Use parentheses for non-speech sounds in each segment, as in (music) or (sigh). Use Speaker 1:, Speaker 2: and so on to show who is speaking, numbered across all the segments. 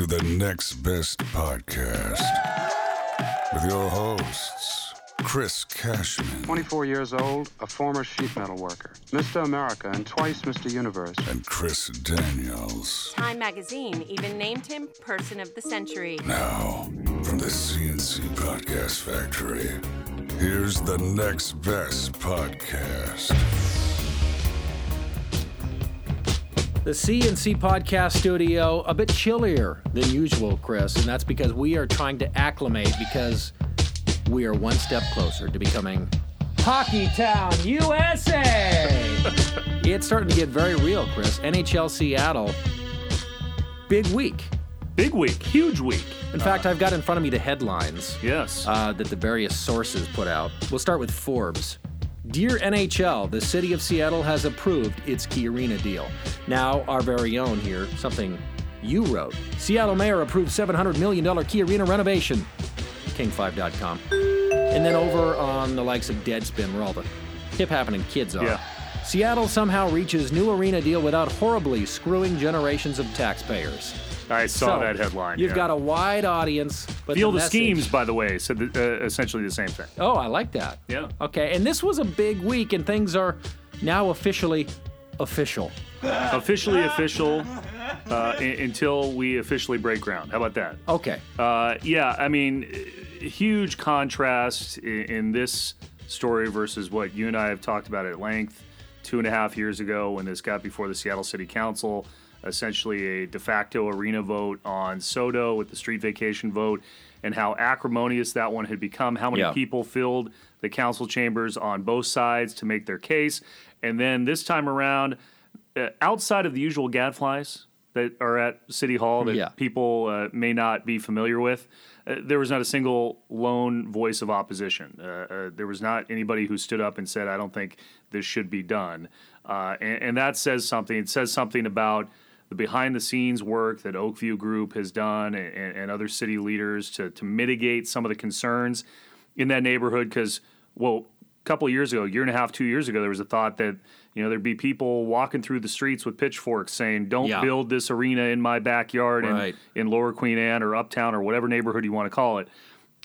Speaker 1: to the Next Best Podcast with your hosts, Chris Cashman
Speaker 2: 24 years old, a former sheet metal worker, Mr. America, and twice Mr. Universe.
Speaker 1: and Chris Daniels.
Speaker 3: Time magazine even named him Person of the Century.
Speaker 1: Now, from the CNC Podcast Factory, here's the Next Best Podcast.
Speaker 4: The CNC Podcast Studio a bit chillier than usual, Chris, and that's because we are trying to acclimate because we are one step closer to becoming Hockey Town, USA. (laughs) it's starting to get very real, Chris. NHL Seattle, big week.
Speaker 5: Big week, huge week.
Speaker 4: In fact, I've got in front of me the headlines
Speaker 5: Yes.
Speaker 4: uh, that the various sources put out. We'll start with Forbes. Dear NHL, the city of Seattle has approved its Key Arena deal. Now, our very own here, something you wrote. Seattle Mayor approved $700 million Key Arena renovation. King5.com. And then over on the likes of Deadspin, where all the hip happening kids are.
Speaker 5: Yeah.
Speaker 4: Seattle somehow reaches new arena deal without horribly screwing generations of taxpayers.
Speaker 5: I saw
Speaker 4: So,
Speaker 5: that headline.
Speaker 4: You've
Speaker 5: yeah.
Speaker 4: got a wide audience, but
Speaker 5: Field
Speaker 4: the
Speaker 5: of Schemes, by the way, said the, uh, essentially the same thing.
Speaker 4: Oh, I like that.
Speaker 5: Yeah.
Speaker 4: Okay, and this was a big week, and things are now officially official. (laughs)
Speaker 5: Officially official uh, until we officially break ground. How about that?
Speaker 4: Okay.
Speaker 5: Uh, yeah, I mean, huge contrast in, in this story versus what you and I have talked about at length two and a half years ago when this got before the Seattle City Council. Essentially, a de facto arena vote on Sodo with the street vacation vote, and how acrimonious that one had become. How many
Speaker 4: Yeah.
Speaker 5: people filled the council chambers on both sides to make their case. And then this time around, uh, outside of the usual gadflies that are at City Hall that
Speaker 4: Yeah.
Speaker 5: people uh, may not be familiar with, uh, there was not a single lone voice of opposition. Uh, uh, there was not anybody who stood up and said, I don't think this should be done. Uh, and, and that says something. It says something about the behind the scenes work that Oakview Group has done and, and other city leaders to, to mitigate some of the concerns in that neighborhood. Because, well, a couple of years ago, a year and a half, two years ago, there was a thought that you know there'd be people walking through the streets with pitchforks saying, "Don't
Speaker 4: Yeah.
Speaker 5: build this arena in my backyard
Speaker 4: Right.
Speaker 5: in, in Lower Queen Anne or Uptown or whatever neighborhood you want to call it."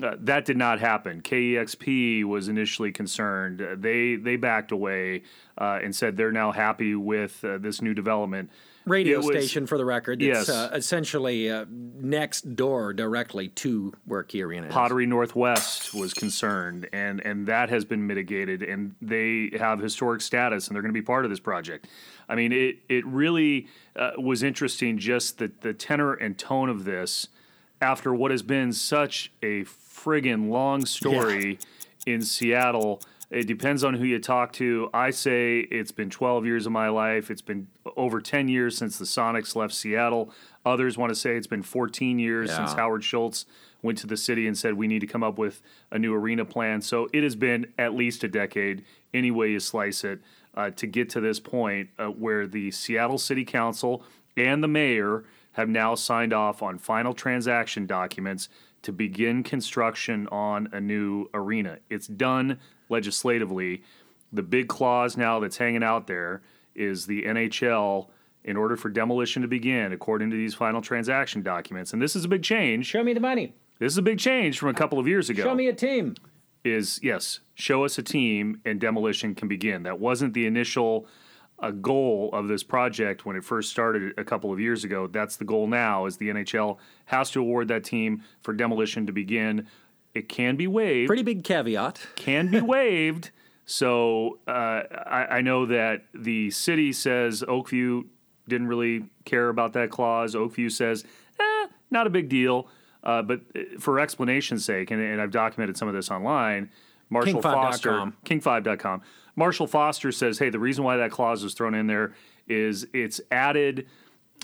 Speaker 5: Uh, that did not happen. KEXP was initially concerned. Uh, they they backed away uh, and said they're now happy with uh, this new development.
Speaker 4: Radio
Speaker 5: was-
Speaker 4: station for the record. It's
Speaker 5: Yes.
Speaker 4: uh, essentially uh, next door directly to where Arena is.
Speaker 5: Pottery Northwest was concerned, and and that has been mitigated, and they have historic status, and they're going to be part of this project. I mean, it it really uh, was interesting, just the the tenor and tone of this, after what has been such a friggin' long story in Seattle. It depends on who you talk to. I say it's been 12 years of my life. It's been over 10 years since the Sonics left Seattle. Others want to say it's been 14 years since Howard Schultz went to the city and said we need to come up with a new arena plan. So it has been at least a decade, any way you slice it, uh, to get to this point uh, where the Seattle City Council and the mayor have now signed off on final transaction documents to begin construction on a new arena. It's done legislatively. The big clause now that's hanging out there is the NHL. In order for demolition to begin, according to these final transaction documents, and this is a big change.
Speaker 4: Show me the money.
Speaker 5: This is a big change from a couple of years ago.
Speaker 4: Show me a team.
Speaker 5: is yes, show us a team and demolition can begin. That wasn't the initial uh, goal of this project when it first started a couple of years ago. That's the goal now. Is the NHL has to award that team for demolition to begin. It can be waived
Speaker 4: Pretty big caveat.
Speaker 5: can be (laughs) waived. So uh, I, I know that the city says Oakview didn't really care about that clause. Oakview says, eh, not a big deal. Uh, but uh, for explanation's sake, and, and I've documented some of this online, Marshall Foster,
Speaker 4: King5.com.
Speaker 5: King5.com, Marshall Foster says, hey, the reason why that clause was thrown in there is it's added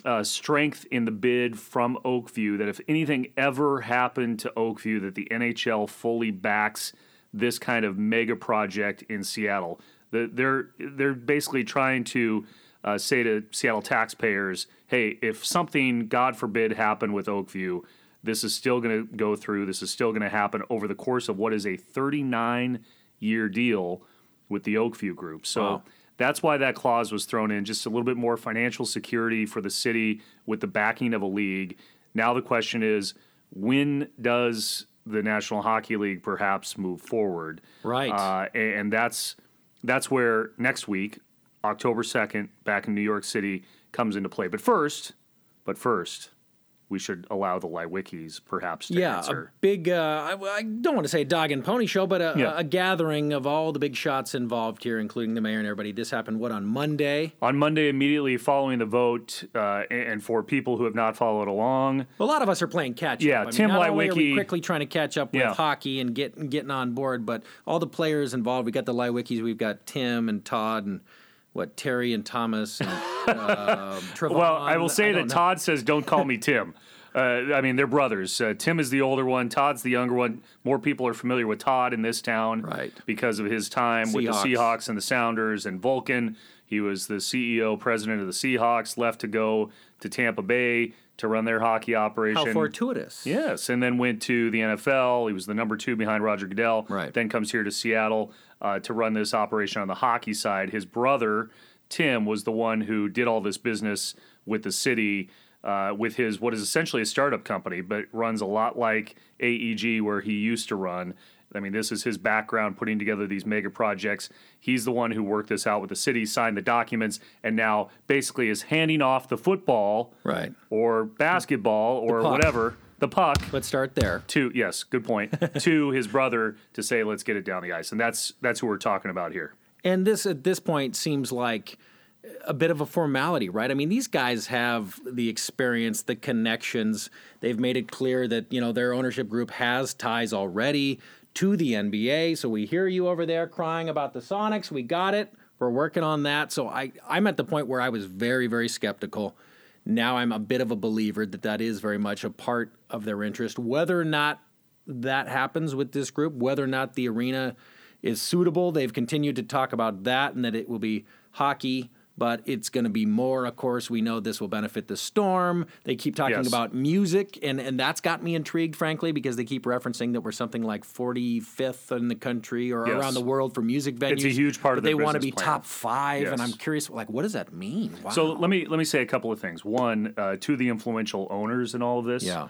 Speaker 5: uh, strength in the bid from Oakview that if anything ever happened to Oakview, that the NHL fully backs this kind of mega project in Seattle. The, they're they're basically trying to uh, say to Seattle taxpayers, "Hey, if something, God forbid, happened with Oakview, this is still going to go through. This is still going to happen over the course of what is a 39 year deal with the Oakview Group." So.
Speaker 4: Wow.
Speaker 5: That's why that clause was thrown in, just a little bit more financial security for the city with the backing of a league. Now the question is, when does the National Hockey League perhaps move forward?
Speaker 4: Right.
Speaker 5: Uh, and that's that's where next week, October second, back in New York City, comes into play. But first, but first, we should allow the Leiwekes perhaps to
Speaker 4: yeah, a big. Uh, I, I don't want to say dog and pony show, but a,
Speaker 5: Yeah.
Speaker 4: a gathering of all the big shots involved here, including the mayor and everybody. This happened what on Monday.
Speaker 5: On Monday, immediately following the vote, uh, and for people who have not followed along,
Speaker 4: A lot of us are playing catch
Speaker 5: Yeah,
Speaker 4: up. Mean,
Speaker 5: Tim
Speaker 4: not only are we quickly trying to catch up with
Speaker 5: Yeah.
Speaker 4: hockey and get getting on board, but all the players involved. We got the Leiwekes, we've got Tim and Tod and what Terry and Thomas and uh, (laughs) Trevon.
Speaker 5: Well, I will say that
Speaker 4: know.
Speaker 5: Tod says, "Don't call me Tim." (laughs) Uh, I mean, they're brothers. Uh, Tim is the older one. Tod's the younger one. More people are familiar with Tod in this town,
Speaker 4: Right.
Speaker 5: Because of his time with the
Speaker 4: Seahawks.
Speaker 5: Seahawks and the Sounders and Vulcan. He was the CEO, president of the Seahawks. Left to go to Tampa Bay to run their hockey operation.
Speaker 4: How fortuitous.
Speaker 5: Yes, and then went to the NFL. He was the number two behind Roger Goodell.
Speaker 4: Right.
Speaker 5: Then comes here to Seattle uh, to run this operation on the hockey side. His brother Tim was the one who did all this business with the city. Uh, with his what is essentially a startup company, but runs a lot like AEG, where he used to run. I mean, this is his background putting together these mega projects. He's the one who worked this out with the city, signed the documents, and now basically is handing off the football
Speaker 4: Right.
Speaker 5: or basketball or
Speaker 4: puck.
Speaker 5: whatever, the puck
Speaker 4: Let's start there.
Speaker 5: to yes, good point, (laughs) to his brother to say let's get it down the ice. And that's that's who we're talking about here.
Speaker 4: And this at this point seems like a bit of a formality, right? I mean, these guys have the experience, the connections. They've made it clear that, you know, their ownership group has ties already to the NBA. So we hear you over there crying about the Sonics. We got it. We're working on that. So I I'm at the point where I was very very skeptical. Now I'm a bit of a believer that that is very much a part of their interest. Whether or not that happens with this group, whether or not the arena is suitable. They've continued to talk about that and that it will be hockey, but it's going to be more. Of course, we know this will benefit the Storm. They keep talking
Speaker 5: Yes.
Speaker 4: about music, and, and that's got me intrigued, frankly, because they keep referencing that we're something like 45th in the country or
Speaker 5: Yes.
Speaker 4: around the world for music venues.
Speaker 5: It's a huge part of
Speaker 4: they want to be
Speaker 5: plan.
Speaker 4: top five, and I'm curious, like, what does that mean? Wow.
Speaker 5: So let me let me say a couple of things. One, uh, to the influential owners in all of this.
Speaker 4: yeah.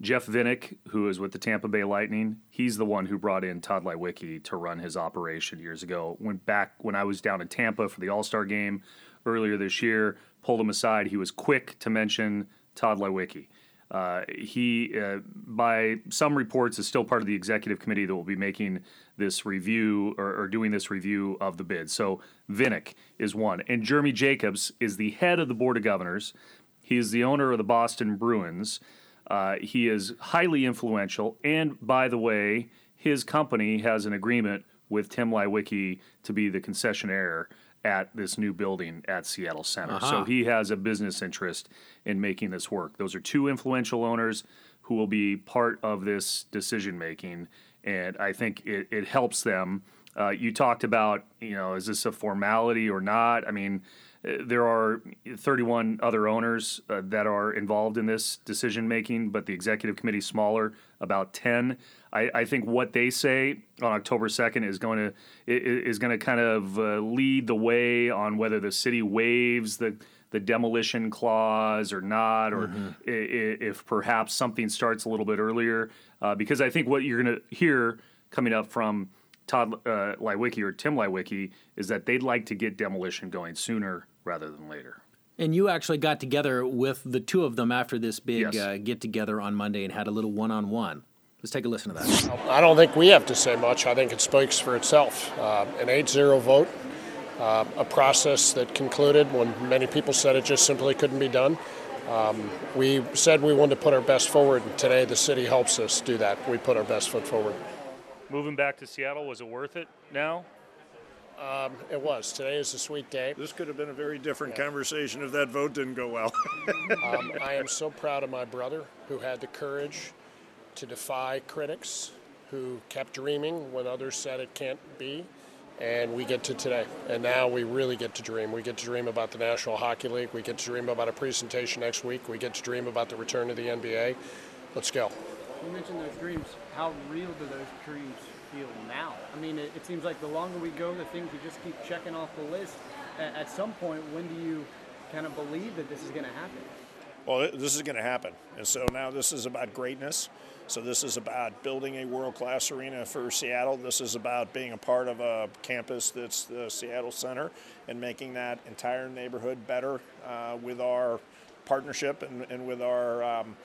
Speaker 5: Jeff Vinik, who is with the Tampa Bay Lightning, he's the one who brought in Tod Leiweke to run his operation years ago. Went back when I was down in Tampa for the All Star game earlier this year, pulled him aside. He was quick to mention Tod Leiweke. Uh, he, uh, by some reports, is still part of the executive committee that will be making this review or, or doing this review of the bid. So Vinik is one, and Jeremy Jacobs is the head of the board of governors. He is the owner of the Boston Bruins. Uh, he is highly influential, and by the way, his company has an agreement with Tim Leiweke to be the concessionaire at this new building at Seattle Center. So he has a business interest in making this work. Those are two influential owners who will be part of this decision making, and I think it, it helps them. Uh, you talked about, you know, is this a formality or not? I mean, there are 31 other owners uh, that are involved in this decision making, but the executive committee is smaller, about 10. I, I think what they say on October 2nd is going to is going to kind of uh, lead the way on whether the city waives the the demolition clause or not, or i- i- if perhaps something starts a little bit earlier. Uh, because I think what you're going to hear coming up from Tod uh, Leiweke or Tim Leiweke is that they'd like to get demolition going sooner rather than later.
Speaker 4: And you actually got together with the two of them after this big
Speaker 5: Yes.
Speaker 4: uh, get together on Monday and had a little one on one. Let's take a listen to that.
Speaker 6: I don't think we have to say much. I think it speaks for itself. Uh, an 8 0 vote, uh, a process that concluded when many people said it just simply couldn't be done. Um, we said we wanted to put our best forward, and today the city helps us do that. We put our best foot forward.
Speaker 5: Moving back to Seattle, was it worth it now?
Speaker 6: It was. Today is a sweet day.
Speaker 7: This could have been a very different conversation if that vote didn't go well. (laughs)
Speaker 6: Um, (laughs) I am so proud of my brother who had the courage to defy critics, who kept dreaming when others said it can't be. And we get to today. And now we really get to dream. We get to dream about the National Hockey League. We get to dream about a presentation next week. We get to dream about the return of the NBA. Let's go.
Speaker 8: You mentioned those dreams. How real do those dreams feel now? I mean, it, it seems like the longer we go, the things we just keep checking off the list. At, at some point, when do you kind of believe that this is going to happen?
Speaker 7: Well, this is going to happen. And so now this is about greatness. So this is about building a world class arena for Seattle. This is about being a part of a campus that's the Seattle Center and making that entire neighborhood better uh, with our partnership and, and with our um,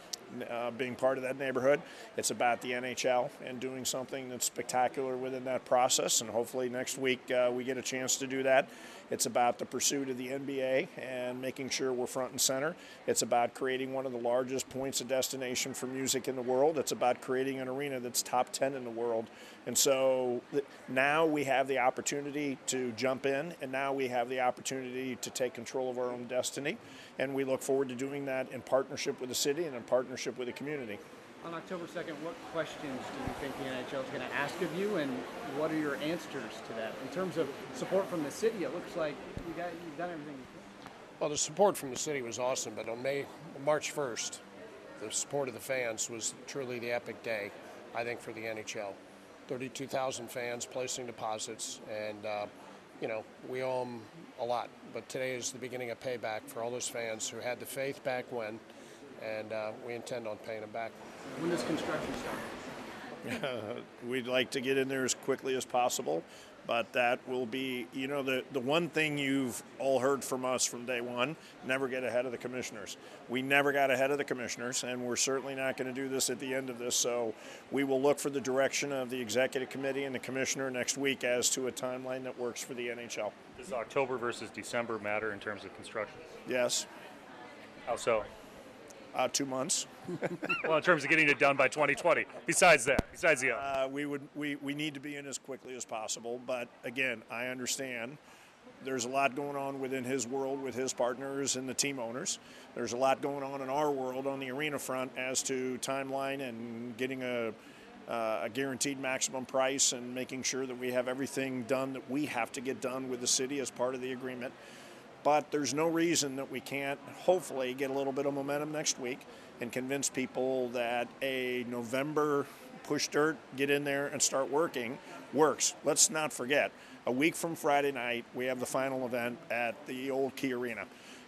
Speaker 7: uh, being part of that neighborhood. It's about the NHL and doing something that's spectacular within that process. And hopefully next week uh, we get a chance to do that. It's about the pursuit of the NBA and making sure we're front and center. It's about creating one of the largest points of destination for music in the world. It's about creating an arena that's top 10 in the world. And so now we have the opportunity to jump in, and now we have the opportunity to take control of our own destiny. And we look forward to doing that in partnership with the city and in partnership with the community.
Speaker 8: On October 2nd, what questions do you think the NHL is going to ask of you, and what are your answers to that? In terms of support from the city, it looks like you got, you've done everything you can.
Speaker 6: Well, the support from the city was awesome, but on May, March 1st, the support of the fans was truly the epic day, I think, for the NHL. 32,000 fans placing deposits, and uh, you know we owe them a lot. But today is the beginning of payback for all those fans who had the faith back when, and uh, we intend on paying them back.
Speaker 8: When does construction start? (laughs)
Speaker 7: We'd like to get in there as quickly as possible, but that will be, you know, the, the one thing you've all heard from us from day one never get ahead of the commissioners. We never got ahead of the commissioners, and we're certainly not going to do this at the end of this. So we will look for the direction of the executive committee and the commissioner next week as to a timeline that works for the NHL.
Speaker 5: Does October versus December matter in terms of construction?
Speaker 7: Yes,
Speaker 5: How so?
Speaker 7: uh, two months.
Speaker 5: Well, in terms of getting it done by 2020. Besides that, besides the
Speaker 7: Uh, we would we, we need to be in as quickly as possible. But again, I understand there's a lot going on within his world with his partners and the team owners. There's a lot going on in our world on the arena front as to timeline and getting a uh, a guaranteed maximum price and making sure that we have everything done that we have to get done with the city as part of the agreement. But there's no reason that we can't hopefully get a little bit of momentum next week and convince people that a November push dirt, get in there and start working works. Let's not forget, a week from Friday night, we have the final event at the old Key Arena.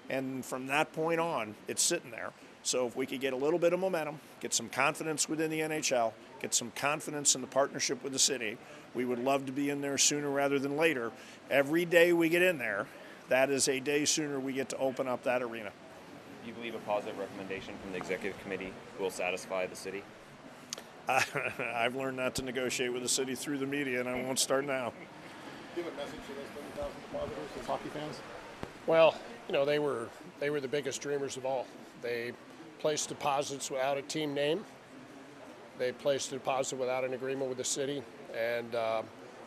Speaker 7: And from that point on, it's sitting there. So if we could get a little bit of momentum, get some confidence within the NHL, get some confidence in the partnership with the city, we would love to be in there sooner rather than later. Every day we get in there, that is a day sooner we get to open up that arena.
Speaker 9: Do you believe a positive recommendation from the executive committee will satisfy the city? (laughs)
Speaker 7: I've learned not to negotiate with the city through the media, and I won't start now.
Speaker 10: Give a message to those 30,000 depositors, those hockey fans.
Speaker 6: Well, you know, they were they were the biggest dreamers of all. They placed deposits without a team name. They placed a deposit without an agreement with the city, and uh,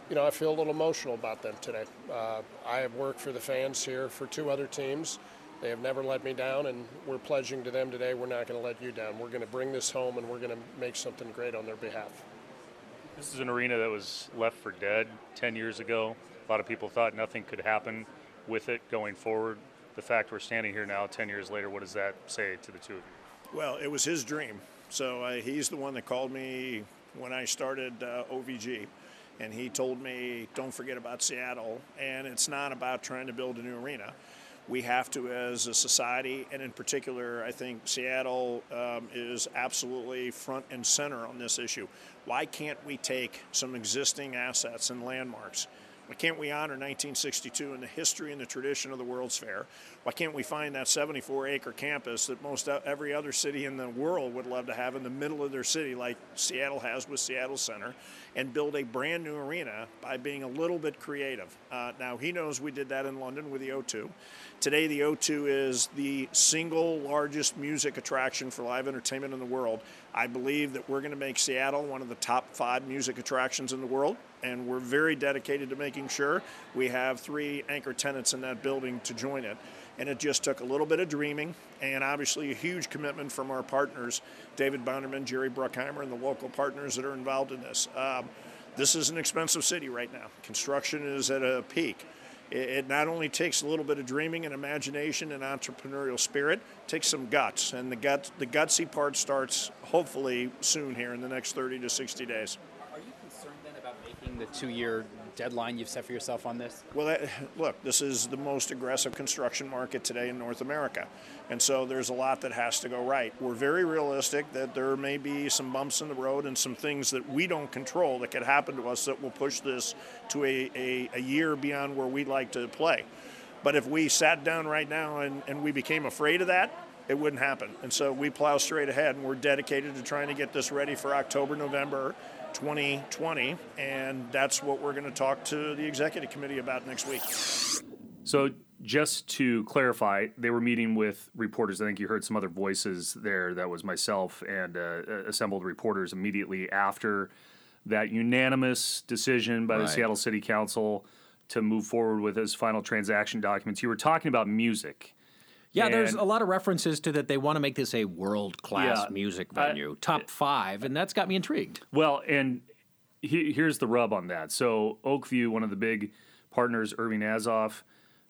Speaker 6: you know, I feel a little emotional about them today. Uh, I have worked for the fans here for two other teams. They have never let me down, and we're pledging to them today we're not going to let you down. We're going to bring this home, and we're going to make something great on their behalf.
Speaker 5: This is an arena that was left for dead 10 years ago. A lot of people thought nothing could happen with it going forward. The fact we're standing here now 10 years later, what does that say to the two of you?
Speaker 7: Well, it was his dream. So uh, he's the one that called me when I started uh, OVG. And he told me, don't forget about Seattle. And it's not about trying to build a new arena. We have to, as a society, and in particular, I think Seattle um, is absolutely front and center on this issue. Why can't we take some existing assets and landmarks? Why can't we honor 1962 and the history and the tradition of the World's Fair? Why can't we find that 74 acre campus that most uh, every other city in the world would love to have in the middle of their city, like Seattle has with Seattle Center, and build a brand new arena by being a little bit creative? Uh, now, he knows we did that in London with the O2. Today, the O2 is the single largest music attraction for live entertainment in the world. I believe that we're going to make Seattle one of the top five music attractions in the world, and we're very dedicated to making sure we have three anchor tenants in that building to join it. And it just took a little bit of dreaming and obviously a huge commitment from our partners, David Bonderman, Jerry Bruckheimer, and the local partners that are involved in this. Um, this is an expensive city right now. Construction is at a peak. It, not only takes a little bit of dreaming and imagination and entrepreneurial spirit, it takes some guts. And the, gut, the gutsy part starts hopefully soon here in the next 30 to 60 days.
Speaker 9: The two-year
Speaker 11: deadline you've set for yourself on this?
Speaker 7: Well, that, look, this is the most aggressive construction market today in North America. And so there's a lot that has to go right. We're very realistic that there may be some bumps in the road and some things that we don't control that could happen to us that will push this to a, a, a year beyond where we'd like to play. But if we sat down right now and, and we became afraid of that, it wouldn't happen. And so we plow straight ahead and we're dedicated to trying to get this ready for October, November 2020. And that's what we're going to talk to the executive committee about next week.
Speaker 5: So, just to clarify, they were meeting with reporters. I think you heard some other voices there. That was myself and uh, assembled reporters immediately after that unanimous decision by the Seattle City Council to move forward with his final transaction documents. You were talking about music.
Speaker 4: Yeah, there's a lot of references to that they want to make this a world class
Speaker 5: Yeah,
Speaker 4: music
Speaker 5: I-
Speaker 4: venue, top five, and that's got me intrigued.
Speaker 5: Well, and he, here's the rub on that. So Oakview, one of the big partners, Irving Azoff,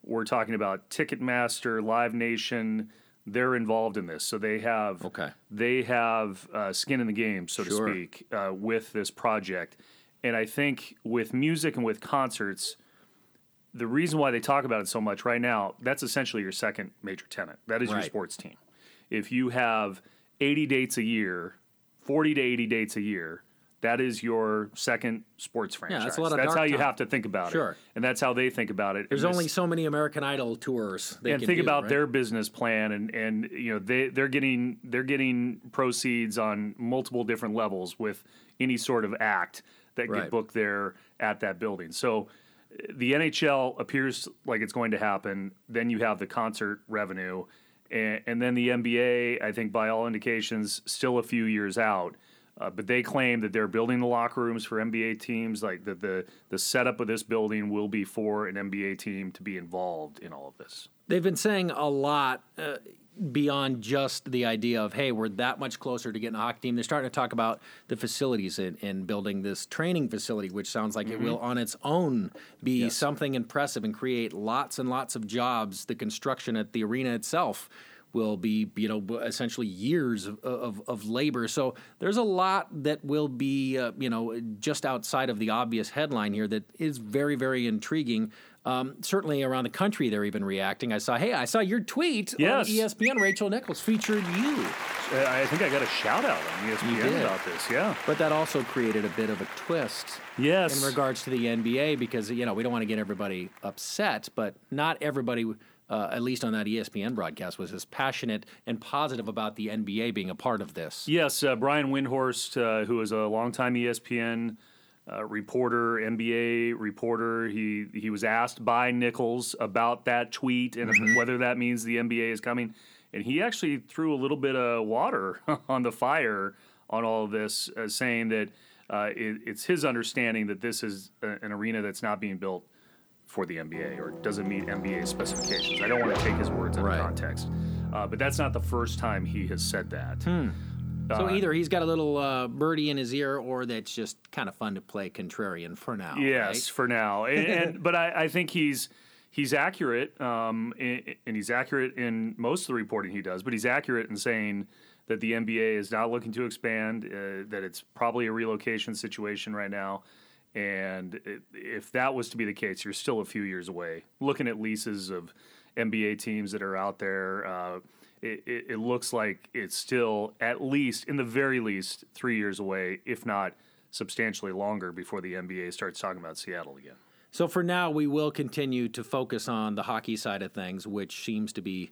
Speaker 5: we're talking about Ticketmaster, Live Nation. They're involved in this, so they have
Speaker 4: Okay.
Speaker 5: they have uh, skin in the game, so
Speaker 4: Sure.
Speaker 5: to speak, uh, with this project. And I think with music and with concerts, the reason why they talk about it so much right now, that's essentially your second major tenant. That is your sports team. If you have 80 dates a year, 40 to 80 dates a year, that is your second sports franchise.
Speaker 4: Yeah, that's a lot of
Speaker 5: That's how you
Speaker 4: time.
Speaker 5: have to think about
Speaker 4: Sure.
Speaker 5: it. And that's how they think about it.
Speaker 4: There's
Speaker 5: And this-
Speaker 4: only so many American Idol tours. They
Speaker 5: and
Speaker 4: can
Speaker 5: think
Speaker 4: do,
Speaker 5: about
Speaker 4: right?
Speaker 5: their business plan and and you know they they're getting they're getting proceeds on multiple different levels with any sort of act that
Speaker 4: Right.
Speaker 5: get booked there at that building. So the NHL appears like it's going to happen. Then you have the concert revenue, and, and then the NBA. I think by all indications, still a few years out. Uh, but they claim that they're building the locker rooms for NBA teams. Like that the the setup of this building will be for an NBA team to be involved in all of this.
Speaker 4: They've been saying a lot uh, beyond just the idea of, hey, we're that much closer to getting a hockey team. They're starting to talk about the facilities and, and building this training facility, which sounds like it will on its own be something impressive and create lots and lots of jobs. The construction at the arena itself will be, you know, essentially years of, of, of labor. So there's a lot that will be, uh, you know, just outside of the obvious headline here that is very, very intriguing. Um, certainly around the country, they're even reacting. I saw, hey, I saw your tweet
Speaker 5: Yes.
Speaker 4: on ESPN. Rachel Nichols featured you,
Speaker 5: I think I got a shout out on ESPN about this. Yeah.
Speaker 4: but that also created a bit of a twist
Speaker 5: Yes.
Speaker 4: in regards to the NBA because you know we don't want to get everybody upset, but not everybody. Uh, at least on that ESPN broadcast, was as passionate and positive about the NBA being a part of this.
Speaker 5: Yes, uh, Brian Windhorst, uh, who is a longtime ESPN uh, reporter, NBA reporter, he he was asked by Nichols about that tweet and
Speaker 4: Mm-hmm.
Speaker 5: whether that means the NBA is coming, and he actually threw a little bit of water (laughs) on the fire on all of this, uh, saying that uh, it, it's his understanding that this is a, an arena that's not being built for the NBA or doesn't meet NBA specifications. I don't want to take his words out
Speaker 4: Right.
Speaker 5: of context, uh, but that's not the first time he has said that.
Speaker 4: So
Speaker 5: Uh,
Speaker 4: either he's got a little uh, birdie in his ear, or that's just kind of fun to play contrarian for now.
Speaker 5: Yes, for now. And, (laughs) and but I, I think he's he's accurate, um, and he's accurate in most of the reporting he does. But he's accurate in saying that the NBA is not looking to expand. Uh, that it's probably a relocation situation right now. And it, if that was to be the case, you're still a few years away. Looking at leases of NBA teams that are out there, uh, it, it, it looks like it's still at least, in the very least, three years away, if not substantially longer, before the NBA starts talking about Seattle again.
Speaker 4: So for now, we will continue to focus on the hockey side of things, which seems to be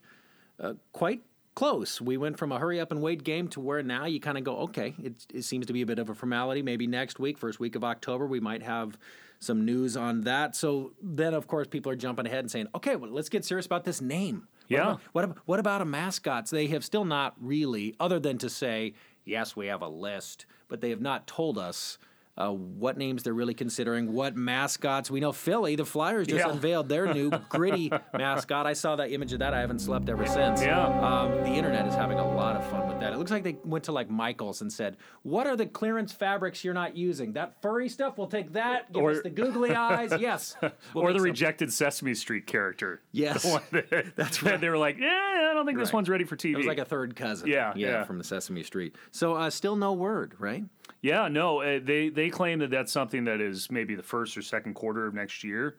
Speaker 4: uh, quite close. We went from a hurry up and wait game to where now you kind of go, okay, it, it seems to be a bit of a formality. Maybe next week, first week of October, we might have some news on that. So then, of course, people are jumping ahead and saying, okay, well, let's get serious about this name.
Speaker 5: Yeah.
Speaker 4: about- What, ab- what about a mascots? They have still not really, other than to say, yes, we have a list, but they have not told us uh, what names they're really considering, what mascots. We know Philly, the Flyers just
Speaker 5: Yeah.
Speaker 4: unveiled their new (laughs) gritty mascot. I saw that image of that. I haven't slept ever since.
Speaker 5: Yeah.
Speaker 4: Um, the internet is having a lot of fun with that. It looks like they went to like Michaels and said, "What are the clearance fabrics you're not using? That furry stuff. We'll take that. Give
Speaker 5: Or-
Speaker 4: us the googly (laughs) eyes. Yes. (laughs) We'll
Speaker 5: or the
Speaker 4: some-
Speaker 5: rejected Sesame Street character.
Speaker 4: Yes.
Speaker 5: That-
Speaker 4: That's
Speaker 5: that They were like, yeah, I don't think this one's ready for TV.
Speaker 4: It was like a third cousin.
Speaker 5: Yeah,
Speaker 4: yeah,
Speaker 5: yeah.
Speaker 4: from the Sesame Street. So uh, still no word, right?
Speaker 5: Yeah, no, uh, they they claim that that's something that is maybe the first or second quarter of next year.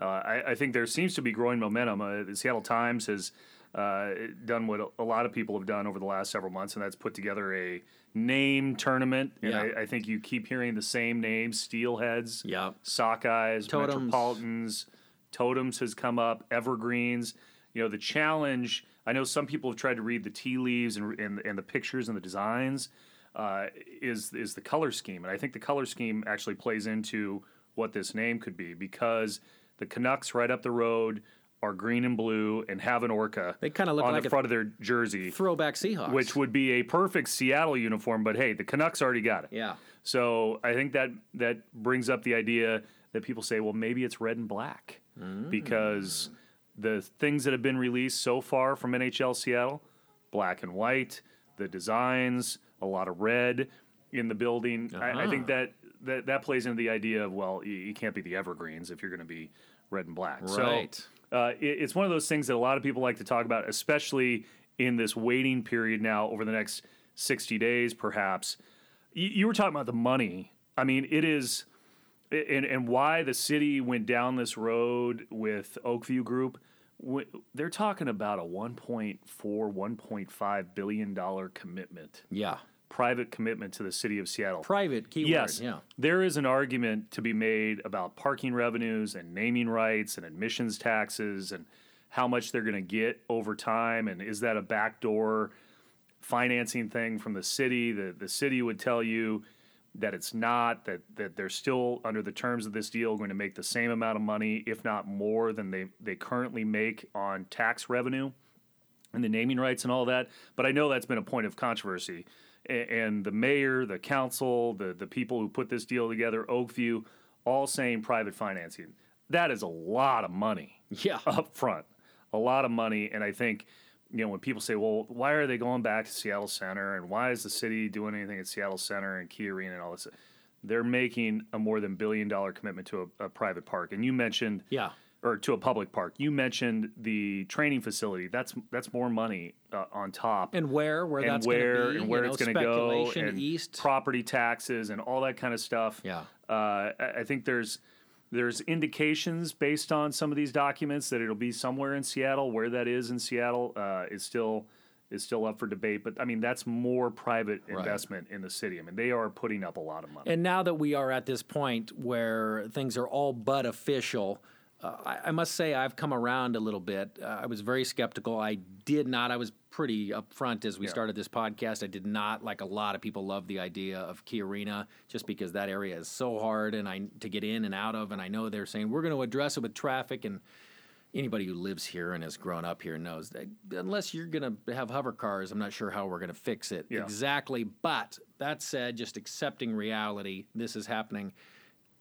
Speaker 5: Uh, I, I think there seems to be growing momentum. Uh, the Seattle Times has uh, done what a lot of people have done over the last several months, and that's put together a name tournament. And
Speaker 4: Yeah.
Speaker 5: I, I think you keep hearing the same names: Steelheads,
Speaker 4: Yeah.
Speaker 5: Sockeyes,
Speaker 4: Totems.
Speaker 5: Metropolitans. Totems has come up. Evergreens. You know the challenge. I know some people have tried to read the tea leaves and and, and the pictures and the designs. Uh, is is the color scheme, and I think the color scheme actually plays into what this name could be because the Canucks right up the road are green and blue and have an orca.
Speaker 4: They kinda look
Speaker 5: on
Speaker 4: like
Speaker 5: the
Speaker 4: a
Speaker 5: front of their jersey,
Speaker 4: Throwback Seahawks.
Speaker 5: which would be a perfect Seattle uniform. But hey, the Canucks already got it.
Speaker 4: Yeah.
Speaker 5: So I think that that brings up the idea that people say, well, maybe it's red and black
Speaker 4: Mm.
Speaker 5: because the things that have been released so far from NHL Seattle, black and white, the designs, a lot of red in the building. I, I think
Speaker 4: Uh-huh.
Speaker 5: that, that that plays into the idea of well, you, you can't be the evergreens if you're going to be red and black.
Speaker 4: Right.
Speaker 5: So uh, it, it's one of those things that a lot of people like to talk about, especially in this waiting period now over the next 60 days, perhaps. You, you were talking about the money. I mean, it is, and, and why the city went down this road with Oakview Group. They're talking about a 1.4, 1.5 billion dollar commitment,
Speaker 4: yeah.
Speaker 5: Private commitment to the city of Seattle.
Speaker 4: Private keyword.
Speaker 5: Yes,
Speaker 4: Yeah.
Speaker 5: there is an argument to be made about parking revenues and naming rights and admissions taxes and how much they're going to get over time, and is that a backdoor financing thing from the city? The the city would tell you that it's not that that they're still under the terms of this deal going to make the same amount of money, if not more, than they they currently make on tax revenue and the naming rights and all that. But I know that's been a point of controversy. And the mayor, the council, the, the people who put this deal together, Oakview, all saying private financing. That is a lot of money
Speaker 4: Yeah. (laughs)
Speaker 5: up front, a lot of money. And I think, you know, when people say, well, why are they going back to Seattle Center and why is the city doing anything at Seattle Center and Key Arena and all this? They're making a more than billion dollar commitment to a, a private park. And you mentioned
Speaker 4: Yeah.
Speaker 5: Or to a public park. You mentioned the training facility. That's that's more money uh, on top.
Speaker 4: And where, where
Speaker 5: and
Speaker 4: that's
Speaker 5: where
Speaker 4: going to be,
Speaker 5: and where it's going to go, and
Speaker 4: east.
Speaker 5: property taxes and all that kind of stuff.
Speaker 4: Yeah.
Speaker 5: uh, I, I think there's there's indications based on some of these documents that it'll be somewhere in Seattle. Where that is in Seattle uh, is still is still up for debate. But I mean, that's more private investment in the city. I mean, they are putting up a lot of money.
Speaker 4: And now that we are at this point where things are all but official, uh, I, I must say I've come around a little bit. Uh, I was very skeptical. I did not. I was pretty upfront as we
Speaker 5: Yeah.
Speaker 4: started this podcast. I did not, like a lot of people, love the idea of Key Arena just because that area is so hard and I to get in and out of. And I know they're saying we're going to address it with traffic and. Anybody who lives here and has grown up here knows that unless you're going to have hover cars, I'm not sure how we're going to fix it
Speaker 5: Yeah.
Speaker 4: exactly. But that said, just accepting reality, this is happening.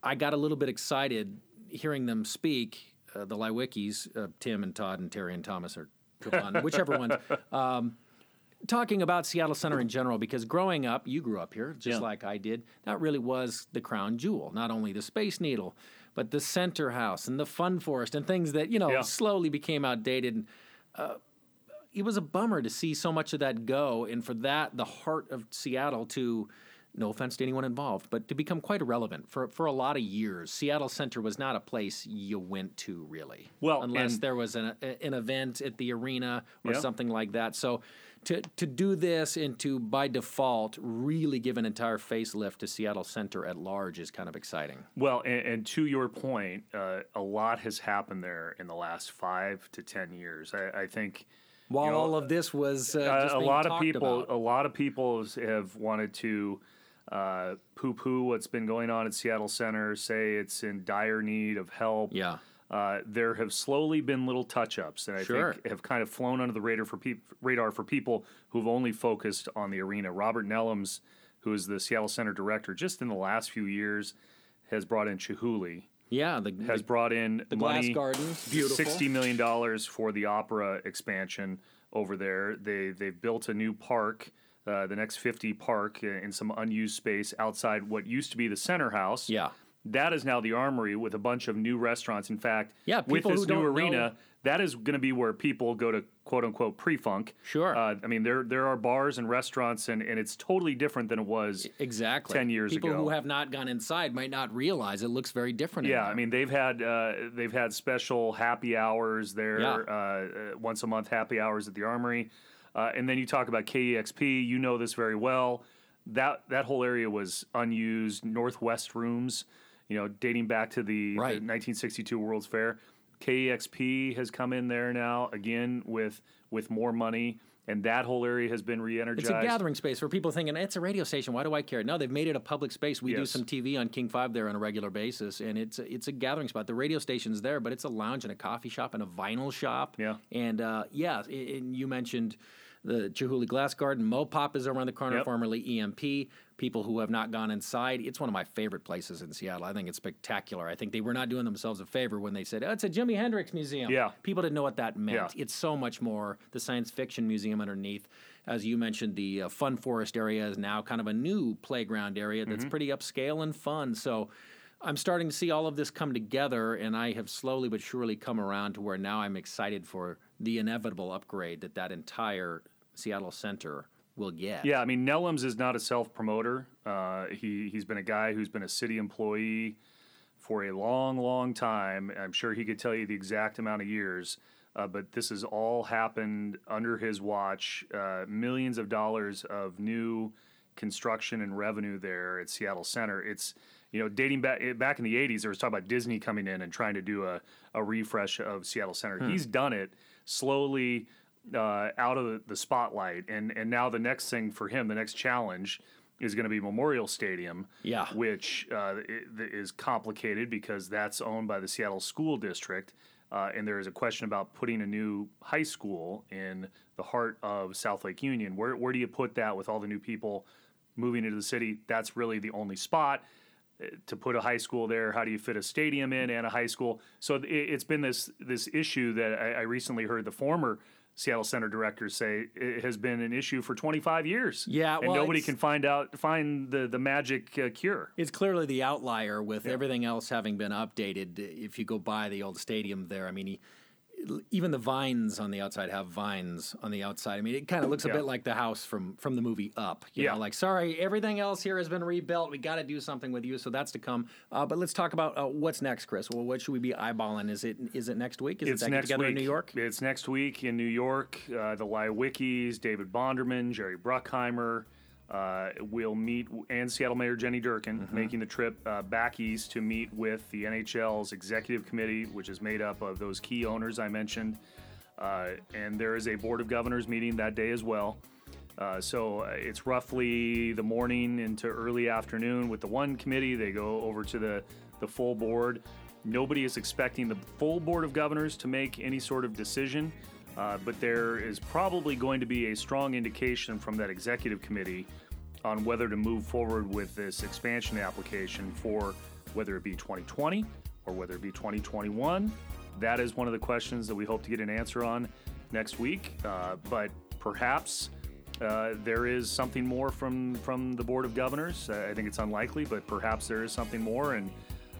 Speaker 4: I got a little bit excited hearing them speak. Uh, the Leiwekes, uh, Tim and Tod and Terry and Thomas or whichever ones, (laughs) um, talking about Seattle Center in general. Because growing up, you grew up here just
Speaker 5: Yeah.
Speaker 4: like I did. That really was the crown jewel. Not only the Space Needle, but the Center House and the Fun Forest and things that you know
Speaker 5: Yeah.
Speaker 4: slowly became outdated. Uh, it was a bummer to see so much of that go, and for that, the heart of Seattle to, no offense to anyone involved, but to become quite irrelevant for for a lot of years. Seattle Center was not a place you went to really,
Speaker 5: Well,
Speaker 4: unless there was an an event at the arena or
Speaker 5: Yeah.
Speaker 4: something like that. So. To, to do this and to by default really give an entire facelift to Seattle Center at large is kind of exciting.
Speaker 5: Well, and, and to your point, uh, a lot has happened there in the last five to ten years. I, I think
Speaker 4: While
Speaker 5: You know,
Speaker 4: all of this was uh,
Speaker 5: a lot of people,
Speaker 4: about.
Speaker 5: a lot of people have wanted to uh, poo-poo what's been going on at Seattle Center. Say it's in dire need of help.
Speaker 4: Yeah.
Speaker 5: Uh, there have slowly been little touch-ups that I
Speaker 4: Sure.
Speaker 5: think have kind of flown under the radar for peop radar for people who've only focused on the arena. Robert Nellams, who is the Seattle Center director, just in the last few years, has brought in Chihuly
Speaker 4: yeah, the,
Speaker 5: has
Speaker 4: the-
Speaker 5: brought in
Speaker 4: the glass
Speaker 5: money,
Speaker 4: gardens, beautiful.
Speaker 5: sixty million dollars for the opera expansion over there. They they've built a new park, uh, the next fifty park in some unused space outside what used to be the center house.
Speaker 4: Yeah.
Speaker 5: That is now the Armory with a bunch of new restaurants. In fact,
Speaker 4: Yeah,
Speaker 5: with this
Speaker 4: who
Speaker 5: new arena,
Speaker 4: know-
Speaker 5: that is going to be where people go to quote unquote pre funk.
Speaker 4: Sure.
Speaker 5: Uh, I mean, there there are bars and restaurants, and, and it's totally different than it was
Speaker 4: exactly
Speaker 5: 10 years
Speaker 4: People
Speaker 5: ago.
Speaker 4: People who have not gone inside might not realize it looks very different.
Speaker 5: Yeah. I mean they've had uh, they've had special happy hours there,
Speaker 4: Yeah.
Speaker 5: uh, uh, once a month happy hours at the Armory, uh, and then you talk about KEXP. You know this very well. That that whole area was unused. Northwest rooms, you know, dating back to the, the 1962 World's Fair. KEXP has come in there now again with with more money, and that whole area has been re-energized.
Speaker 4: It's a gathering space for people thinking it's a radio station. Why do I care? No, they've made it a public space. We do some TV on King Five there on a regular basis, and it's a, it's a gathering spot. The radio station's there, but it's a lounge and a coffee shop and a vinyl shop.
Speaker 5: Yeah.
Speaker 4: and uh, yeah, and you mentioned the Chihuly Glass Garden. Mopop is around the corner,
Speaker 5: Yep.
Speaker 4: formerly EMP. People who have not gone inside, it's one of my favorite places in Seattle. I think it's spectacular. I think they were not doing themselves a favor when they said, oh, it's a Jimi Hendrix museum.
Speaker 5: Yeah.
Speaker 4: People didn't know what that meant.
Speaker 5: Yeah.
Speaker 4: It's so much more. The science fiction museum underneath, as you mentioned, the uh, Fun Forest area is now kind of a new playground area that's
Speaker 5: Mhm.
Speaker 4: pretty upscale and fun. So I'm starting to see all of this come together, and I have slowly but surely come around to where now I'm excited for the inevitable upgrade that that entire Seattle Center will get.
Speaker 5: Yeah, I mean, Nellams is not a self promoter. Uh, he he's been a guy who's been a city employee for a long, long time. I'm sure he could tell you the exact amount of years. Uh, but this has all happened under his watch. Uh, millions of dollars of new construction and revenue there at Seattle Center. It's you know dating back back in the '80s, there was talk about Disney coming in and trying to do a, a refresh of Seattle Center.
Speaker 4: Hmm.
Speaker 5: He's done it slowly uh, out of the, spotlight, and and now the next thing for him, the next challenge. Is going to be Memorial Stadium,
Speaker 4: Yeah.
Speaker 5: which uh, is complicated because that's owned by the Seattle School District, uh, and there is a question about putting a new high school in the heart of South Lake Union. Where where do you put that with all the new people moving into the city? That's really the only spot uh, to put a high school there. How do you fit a stadium in and a high school? So it, it's been this this issue that I, I recently heard the former Seattle Center directors say it has been an issue for 25 years.
Speaker 4: Yeah,
Speaker 5: and nobody can find out find the the magic uh, cure.
Speaker 4: It's clearly the outlier with everything else having been updated. If you go by the old stadium there, I mean, he, even the vines on the outside have vines on the outside. I mean, it kind of looks a
Speaker 5: Yeah.
Speaker 4: bit like the house from from the movie Up. You
Speaker 5: Yeah.
Speaker 4: know, like sorry, everything else here has been rebuilt. We got to do something with you. So that's to come. Uh, but let's talk about uh, what's next, Chris. Well, what should we be eyeballing? Is it is it next week? Is
Speaker 5: it's
Speaker 4: it
Speaker 5: next
Speaker 4: together
Speaker 5: week
Speaker 4: in New York?
Speaker 5: It's next week in New York. Uh, the Wikis, David Bonderman, Jerry Bruckheimer. Uh, will meet and Seattle Mayor Jenny Durkan
Speaker 4: Mm-hmm.
Speaker 5: making the trip uh, back east to meet with the NHL's executive committee, which is made up of those key owners I mentioned. Uh, and there is a board of governors meeting that day as well. Uh, so uh, it's roughly the morning into early afternoon with the one committee. They go over to the, the full board. Nobody is expecting the full board of governors to make any sort of decision, uh, but there is probably going to be a strong indication from that executive committee on whether to move forward with this expansion application for whether it be 2020 or whether it be 2021. That is one of the questions that we hope to get an answer on next week. Uh, but perhaps uh, there is something more from from the board of governors. I think it's unlikely, but perhaps there is something more. And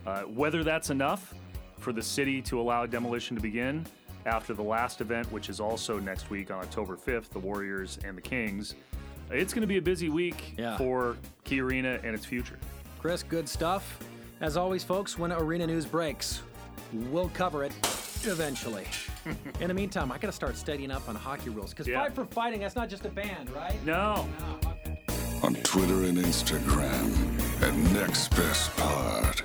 Speaker 5: uh, whether that's enough for the city to allow demolition to begin after the last event, which is also next week on October 5th, the Warriors and the Kings. It's going to be a busy week
Speaker 4: Yeah.
Speaker 5: for Key Arena and its future.
Speaker 4: Chris, good stuff. As always, folks, when arena news breaks, we'll cover it eventually. (laughs) In the meantime, I got to start studying up on hockey rules because
Speaker 5: Yeah.
Speaker 4: Fight for Fighting, that's not just a band, right?
Speaker 5: No.
Speaker 1: on Twitter and Instagram at Next Best Pod.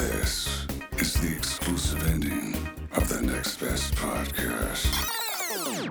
Speaker 1: This is the exclusive ending of the Next Best Podcast.